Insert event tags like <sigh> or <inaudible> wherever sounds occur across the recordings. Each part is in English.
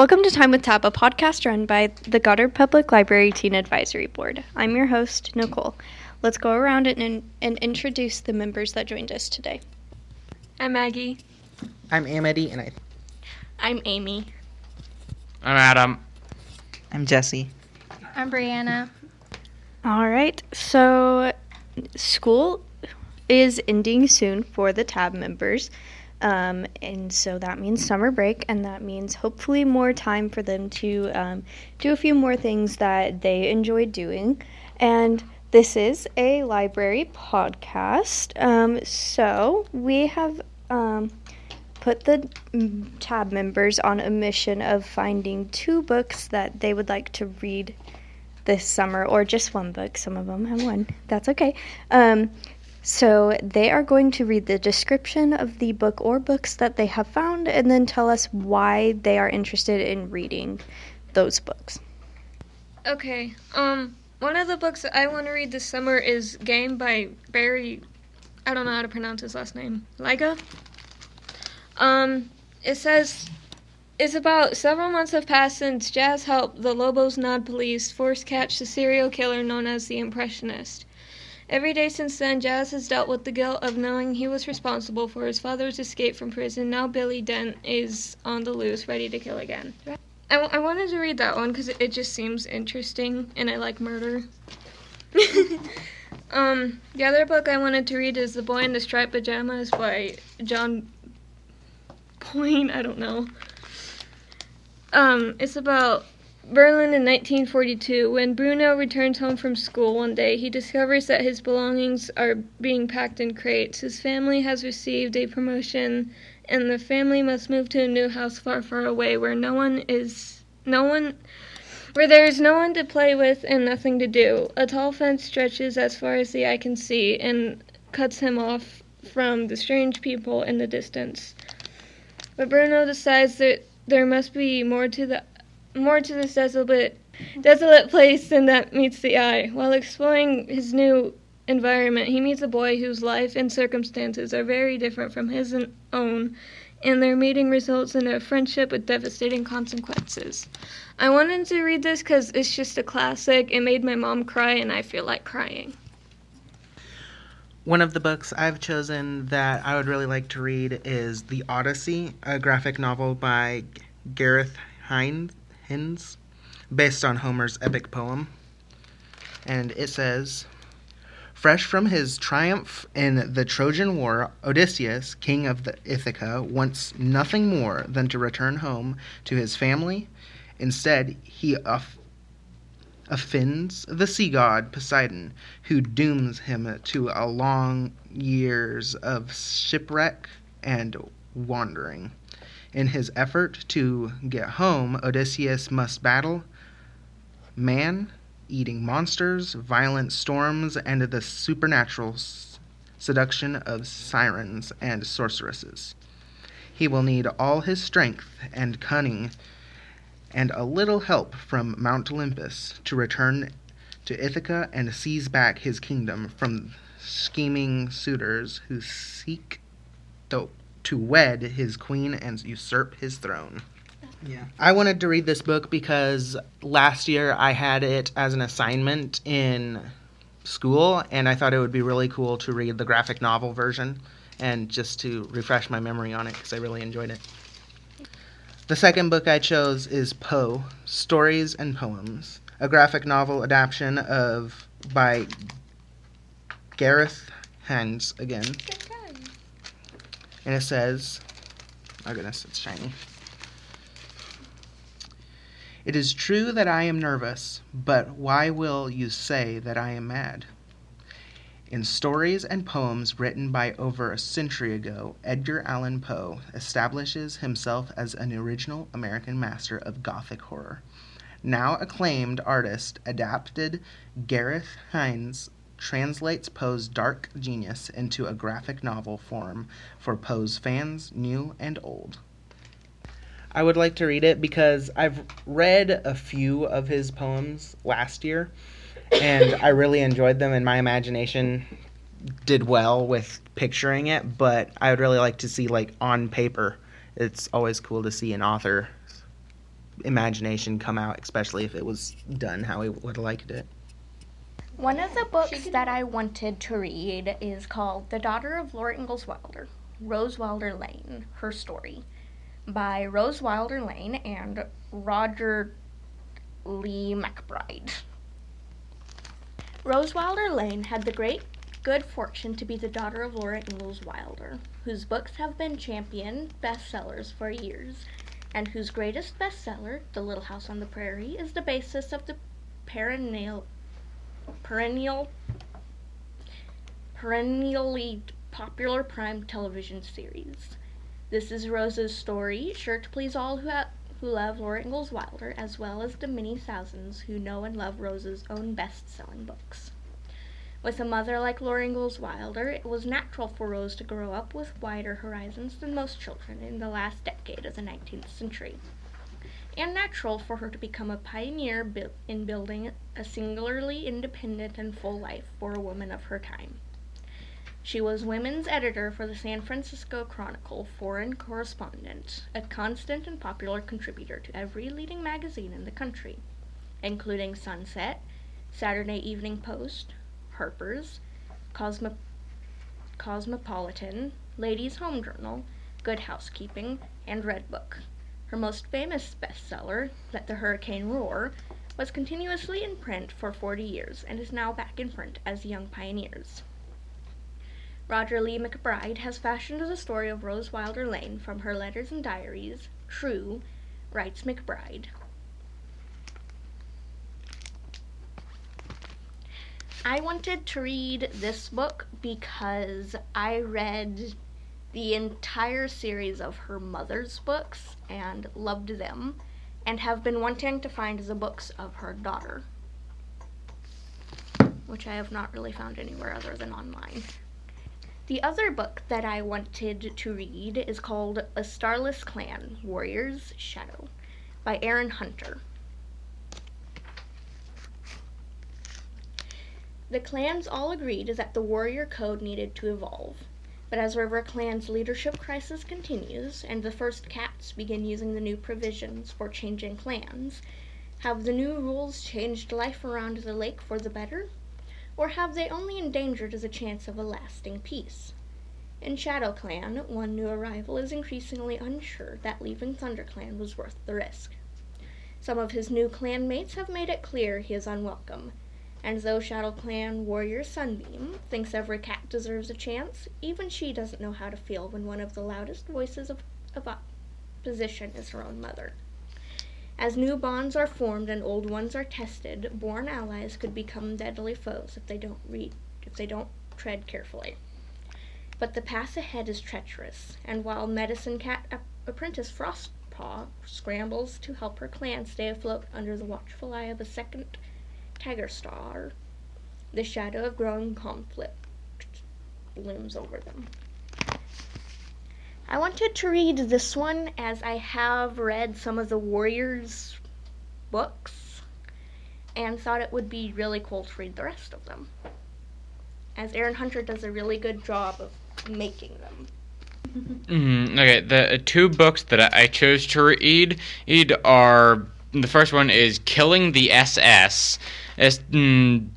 Welcome to Time with Tab, a podcast run by the Goddard Public Library Teen Advisory Board. I'm your host, Nicole. Let's go around and, and introduce the members that joined us today. I'm Maggie. I'm Amity, and I. I'm Amy. I'm Adam. I'm Jesse. I'm Breanna. All right, so school is ending soon for the tab members. Um, and so that means summer break, and that means hopefully more time for them to um, do a few more things that they enjoy doing. And this is a library podcast. Um, so we have um, put the mm, tab members on a mission of finding two books that they would like to read this summer, or just one book. Some of them have one. That's okay. So they are going to read the description of the book or books that they have found and then tell us why they are interested in reading those books. Okay. Um one of the books I want to read this summer is Game by Barry I don't know how to pronounce his last name. Lyga? Um it says it's about several months have passed since Jazz helped the Lobo's Nod police force catch the serial killer known as the Impressionist. Every day since then, Jazz has dealt with the guilt of knowing he was responsible for his father's escape from prison. Now Billy Dent is on the loose, ready to kill again. I, w- I wanted to read that one because it, it just seems interesting, and I like murder. <laughs> um, the other book I wanted to read is The Boy in the Striped Pajamas by John Point. I don't know. Um, it's about Berlin in 1942. When Bruno returns home from school one day, he discovers that his belongings are being packed in crates. His family has received a promotion, and the family must move to a new house far, far away where no one is no one where there is no one to play with and nothing to do. A tall fence stretches as far as the eye can see and cuts him off from the strange people in the distance. But Bruno decides that there must be more to the more to this desolate desolate place than that meets the eye. While exploring his new environment, he meets a boy whose life and circumstances are very different from his own, and their meeting results in a friendship with devastating consequences. I wanted to read this because it's just a classic. It made my mom cry, and I feel like crying. One of the books I've chosen that I would really like to read is The Odyssey, a graphic novel by Gareth Hinds, Hinds based on Homer's epic poem. And it says Fresh from his triumph in the Trojan War, Odysseus, king of Ithaca, wants nothing more than to return home to his family. Instead, he off- offends the sea god Poseidon, who dooms him to a long years of shipwreck and wandering. In his effort to get home, Odysseus must battle man eating monsters, violent storms, and the supernatural seduction of sirens and sorceresses. He will need all his strength and cunning and a little help from Mount Olympus to return to Ithaca and seize back his kingdom from scheming suitors who seek to, to wed his queen and usurp his throne. Yeah. I wanted to read this book because last year I had it as an assignment in school, and I thought it would be really cool to read the graphic novel version and just to refresh my memory on it because I really enjoyed it. The second book I chose is Poe Stories and Poems, a graphic novel adaptation of by Gareth Hinds again. And it says, oh goodness, it's shiny. It is true that I am nervous, but why will you say that I am mad? In stories and poems written by over a century ago, Edgar Allan Poe establishes himself as an original American master of Gothic horror. Now acclaimed artist adapted Gareth Hinds translates Poe's dark genius into a graphic novel form for Poe's fans, new and old. I would like to read it because I've read a few of his poems last year and I really enjoyed them and my imagination did well with picturing it, but I would really like to see like on paper. It's always cool to see an author imagination come out, especially if it was done how he would have liked it. One of the books that I wanted to read is called The Daughter of Laura Ingalls Wilder, Rose Wilder Lane, Her Story, by Rose Wilder Lane and Roger Lea MacBride. Rose Wilder Lane had the great good fortune to be the daughter of Laura Ingalls Wilder, whose books have been champion bestsellers for years, and whose greatest bestseller, The Little House on the Prairie, is the basis of the perennial, perennial, perennially popular prime television series. This is Rose's story, sure to please all who, ha- who love Laura Ingalls Wilder, as well as the many thousands who know and love Rose's own best-selling books. With a mother like Laura Ingalls Wilder, it was natural for Rose to grow up with wider horizons than most children in the last decade of the 19th century, and natural for her to become a pioneer in building a singularly independent and full life for a woman of her time. She was women's editor for the San Francisco Chronicle, foreign correspondent, a constant and popular contributor to every leading magazine in the country, including Sunset, Saturday Evening Post, Harper's, Cosmo- Cosmopolitan, Ladies' Home Journal, Good Housekeeping, and Redbook. Her most famous bestseller, Let the Hurricane Roar, was continuously in print for 40 years and is now back in print as Young Pioneers. Roger Lea MacBride has fashioned the story of Rose Wilder Lane from her letters and diaries. True, writes MacBride. I wanted to read this book because I read the entire series of her mother's books and loved them, and have been wanting to find the books of her daughter, which I have not really found anywhere other than online. The other book that I wanted to read is called A Starless Clan Warrior's Shadow by Erin Hunter. The clans all agreed that the warrior code needed to evolve. But as River Clan's leadership crisis continues and the first cats begin using the new provisions for changing clans, have the new rules changed life around the lake for the better? Or have they only endangered the chance of a lasting peace? In Shadow Clan, one new arrival is increasingly unsure that leaving ThunderClan was worth the risk. Some of his new clan mates have made it clear he is unwelcome, and though Shadow Clan warrior Sunbeam thinks every cat deserves a chance, even she doesn't know how to feel when one of the loudest voices of, of opposition is her own mother. As new bonds are formed and old ones are tested, born allies could become deadly foes if they don't read if they don't tread carefully. But the path ahead is treacherous, and while Medicine Cat ap- apprentice Frostpaw scrambles to help her clan stay afloat under the watchful eye of a second Tiger Star, the shadow of growing conflict looms over them. I wanted to read this one as I have read some of the Warriors books and thought it would be really cool to read the rest of them. As Erin Hunter does a really good job of making them. Mhm, Okay, the uh, two books that I chose to read are the first one is Killing the SS. Mm,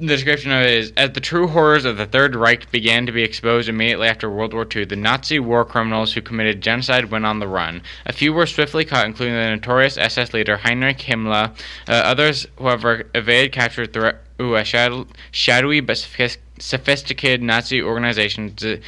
the description of it is as the true horrors of the Third Reich began to be exposed immediately after World War II, the Nazi war criminals who committed genocide went on the run. A few were swiftly caught, including the notorious SS leader Heinrich Himmler. Uh, others, however, evaded capture through a shadow, shadowy but sophisticated Nazi organization de-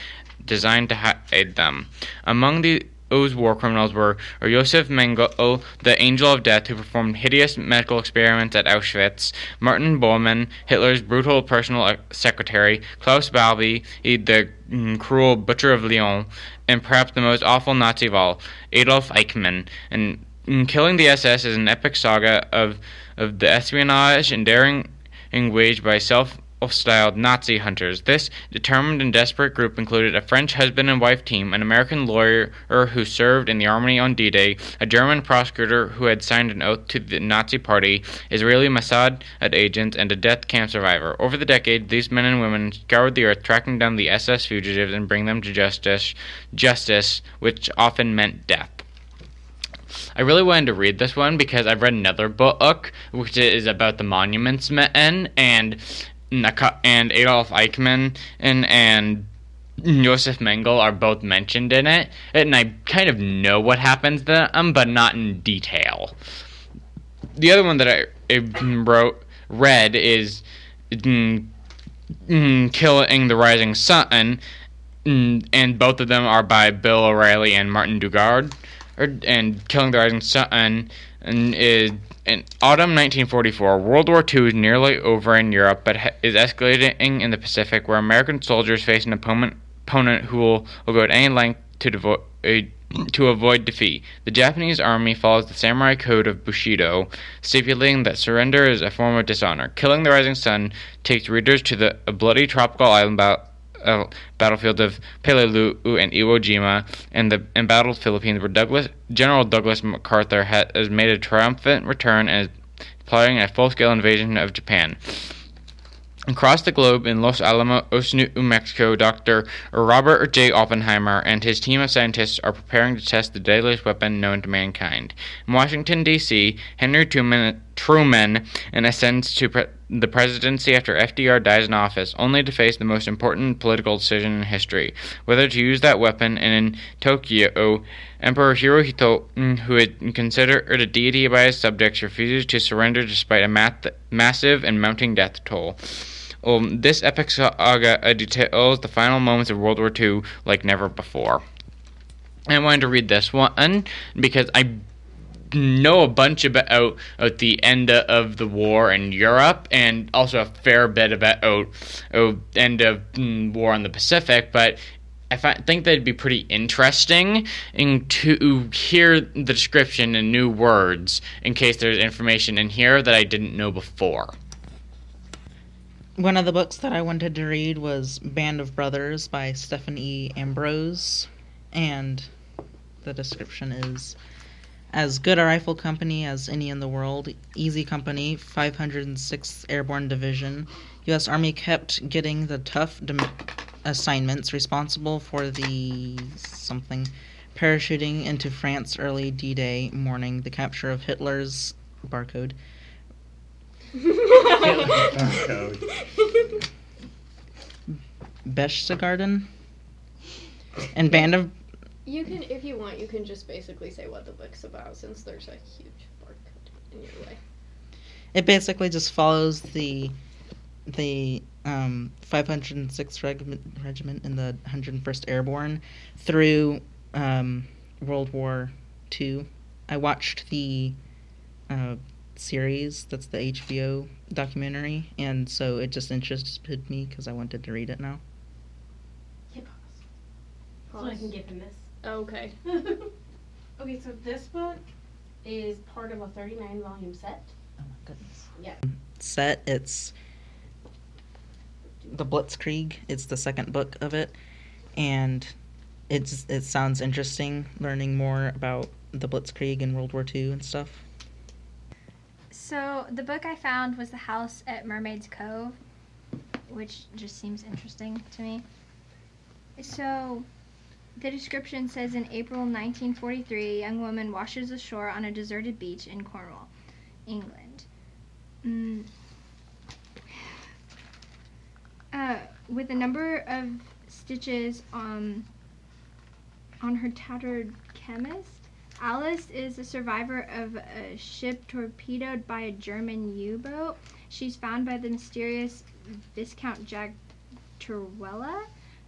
designed to hide them. Among the those war criminals were Josef Mengele, the Angel of Death, who performed hideous medical experiments at Auschwitz, Martin Bormann, Hitler's brutal personal uh, secretary, Klaus Barbie, the mm, cruel Butcher of Lyon, and perhaps the most awful Nazi of all, Adolf Eichmann. And mm, Killing the SS is an epic saga of, of the espionage and daring waged by self styled Nazi hunters. This determined and desperate group included a French husband and wife team, an American lawyer who served in the army on D Day, a German prosecutor who had signed an oath to the Nazi Party, Israeli Mossad agents, and a death camp survivor. Over the decade, these men and women scoured the earth, tracking down the SS fugitives and bringing them to justice, justice, which often meant death. I really wanted to read this one because I've read another book which is about the monuments men and and Adolf Eichmann and and Josef Mengele are both mentioned in it, and I kind of know what happens to them, but not in detail. The other one that I, I wrote read is mm, mm, Killing the Rising Sun, mm, and both of them are by Bill O'Reilly and Martin Dugard. Or, and Killing the Rising Sun and is in autumn 1944. World War II is nearly over in Europe, but is escalating in the Pacific, where American soldiers face an opponent opponent who will, will go at any length to devote to avoid defeat. The Japanese army follows the samurai code of Bushido, stipulating that surrender is a form of dishonor. Killing the Rising Sun takes readers to the bloody tropical island ba- uh, battlefield of Peleliu and Iwo Jima and the embattled Philippines, where Douglas, General Douglas MacArthur has made a triumphant return and is plotting a full-scale invasion of Japan. Across the globe in Los Alamos, New Mexico, Dr. Robert J. Oppenheimer and his team of scientists are preparing to test the deadliest weapon known to mankind. In Washington, D.C., Henry Truman, Truman ascends to pre- the presidency after FDR dies in office, only to face the most important political decision in history whether to use that weapon. And in Tokyo, Emperor Hirohito, mm, who had considered a deity by his subjects, refuses to surrender despite a math- massive and mounting death toll. Um, this epic saga uh, details the final moments of World War II like never before. I wanted to read this one because I know a bunch about, about the end of the war in Europe and also a fair bit about oh, end of mm, war in the Pacific, but I think that'd be pretty interesting in to hear the description in new words in case there's information in here that I didn't know before. One of the books that I wanted to read was Band of Brothers by Stephen E. Ambrose, and the description is as good a rifle company as any in the world, Easy Company, 506th Airborne Division. U.S. Army kept getting the tough assignments responsible for the something parachuting into France early D Day morning, the capture of Hitler's barcode. <laughs> Berchtesgaden and Band of. You can, if you want, you can just basically say what the book's about, since there's a huge barcode in your way. It basically just follows the the um, 506th Regiment, Regiment in the 101st Airborne through um, World War II. I watched the uh, series that's the HBO documentary, and so it just interested me because I wanted to read it now. Hit pause. So I can give him this. Oh, okay. <laughs> okay, so this book is part of a 39 volume set. Oh my goodness. Yeah. Set, it's the Blitzkrieg. It's the second book of it, and it's it sounds interesting learning more about the Blitzkrieg and World War II and stuff. So the book I found was The House at Mermaid's Cove, which just seems interesting to me. So the description says in April 1943, a young woman washes ashore on a deserted beach in Cornwall, England. Mm, uh, with a number of stitches on on her tattered chemise. Alice is a survivor of a ship torpedoed by a German U-boat. She's found by the mysterious Viscount Jack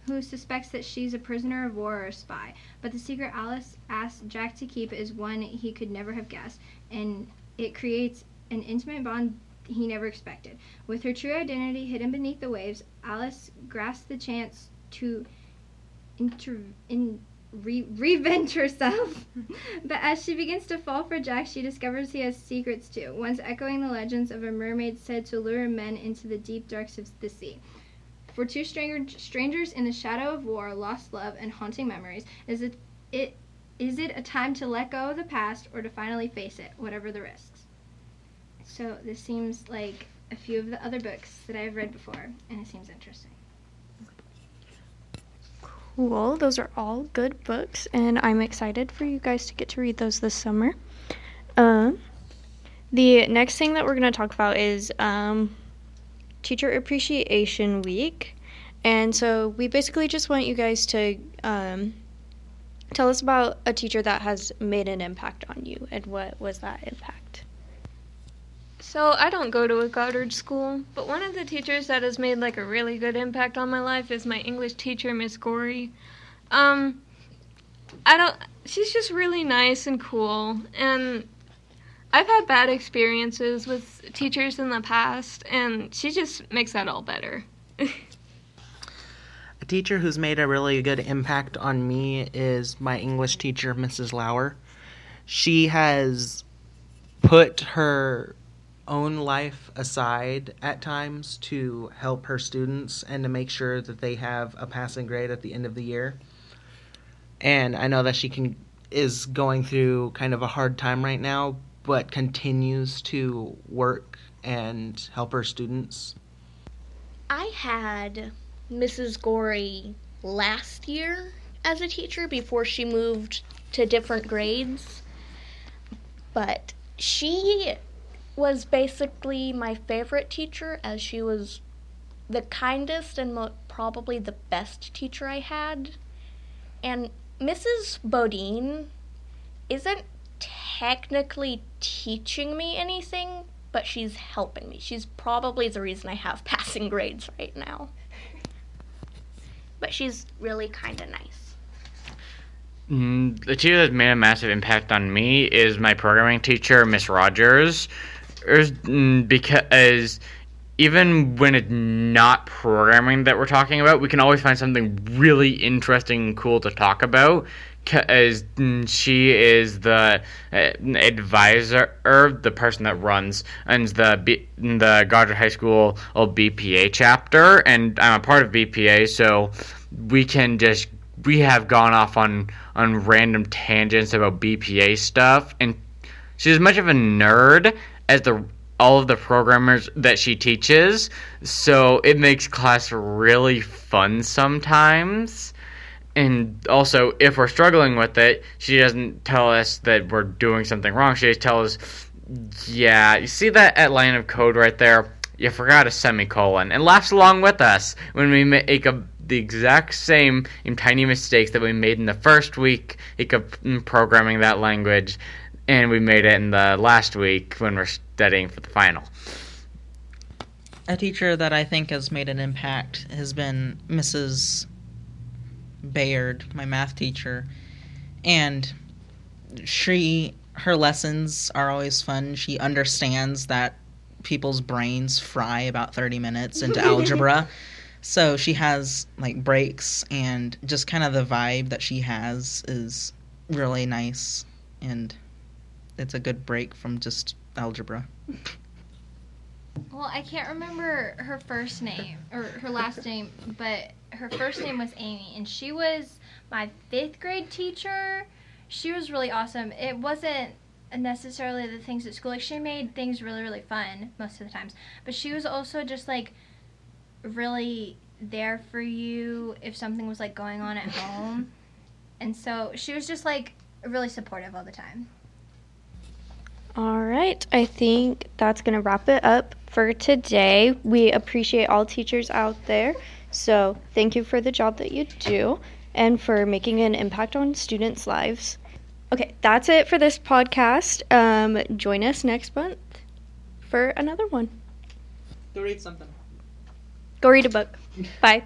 who suspects that she's a prisoner of war or a spy. But the secret Alice asks Jack to keep is one he could never have guessed, and it creates an intimate bond he never expected. With her true identity hidden beneath the waves, Alice grasps the chance to inter- in, re- revenge herself. <laughs> but as she begins to fall for Jack, she discovers he has secrets too, once echoing the legends of a mermaid said to lure men into the deep darks of the sea. For two stranger- strangers in the shadow of war, lost love, and haunting memories, is it, it is it a time to let go of the past or to finally face it, whatever the risks? So this seems like a few of the other books that I've read before, and it seems interesting. Cool. Those are all good books, and I'm excited for you guys to get to read those this summer. Um, the next thing that we're going to talk about is um, Teacher Appreciation Week. And so we basically just want you guys to um, tell us about a teacher that has made an impact on you and what was that impact? So I don't go to a Goddard school, but one of the teachers that has made like a really good impact on my life is my English teacher, Miss Gorey. Um, I don't. She's just really nice and cool, and I've had bad experiences with teachers in the past, and she just makes that all better. <laughs> A teacher who's made a really good impact on me is my English teacher, Mrs. Lauer. She has put her own life aside at times to help her students and to make sure that they have a passing grade at the end of the year. And I know that she can is going through kind of a hard time right now, but continues to work and help her students. I had Mrs. Gorey last year as a teacher before she moved to different grades. But she was basically my favorite teacher as she was the kindest and mo- probably the best teacher I had. And Mrs. Bodine isn't technically teaching me anything, but she's helping me. She's probably the reason I have <laughs> passing grades right now. But she's really kind of nice. Mm, the teacher that's made a massive impact on me is my programming teacher, Miss Rogers. Mm, Because even when it's not programming that we're talking about, we can always find something really interesting and cool to talk about. Because mm, she is the uh, advisor, or the person that runs and the B, mm, the Goddard High School BPA chapter, and I'm a part of BPA, so we can just we have gone off on on random tangents about BPA stuff, and she's as much of a nerd as the all of the programmers that she teaches, so it makes class really fun sometimes. And also, if we're struggling with it, she doesn't tell us that we're doing something wrong. She just tells us, "Yeah, you see that at line of code right there? You forgot a semicolon," and laughs along with us when we make a the exact same tiny mistakes that we made in the first week of programming that language, and we made it in the last week when we're studying for the final. A teacher that I think has made an impact has been Mrs. Bayard, my math teacher. And she her lessons are always fun. She understands that people's brains fry about 30 minutes into <laughs> algebra. So she has like breaks and just kind of the vibe that she has is really nice and it's a good break from just algebra. Well, I can't remember her first name or her last name, but her first name was Amy, and she was my fifth grade teacher. She was really awesome. It wasn't necessarily the things at school. Like she made things really, really fun most of the times, but she was also just like really there for you if something was like going on at home. <laughs> And so she was just like really supportive all the time. All right, I think that's going to wrap it up for today. We appreciate all teachers out there. So, thank you for the job that you do and for making an impact on students' lives. Okay, that's it for this podcast. Um, join us next month for another one. Go read something. Go read a book. <laughs> Bye.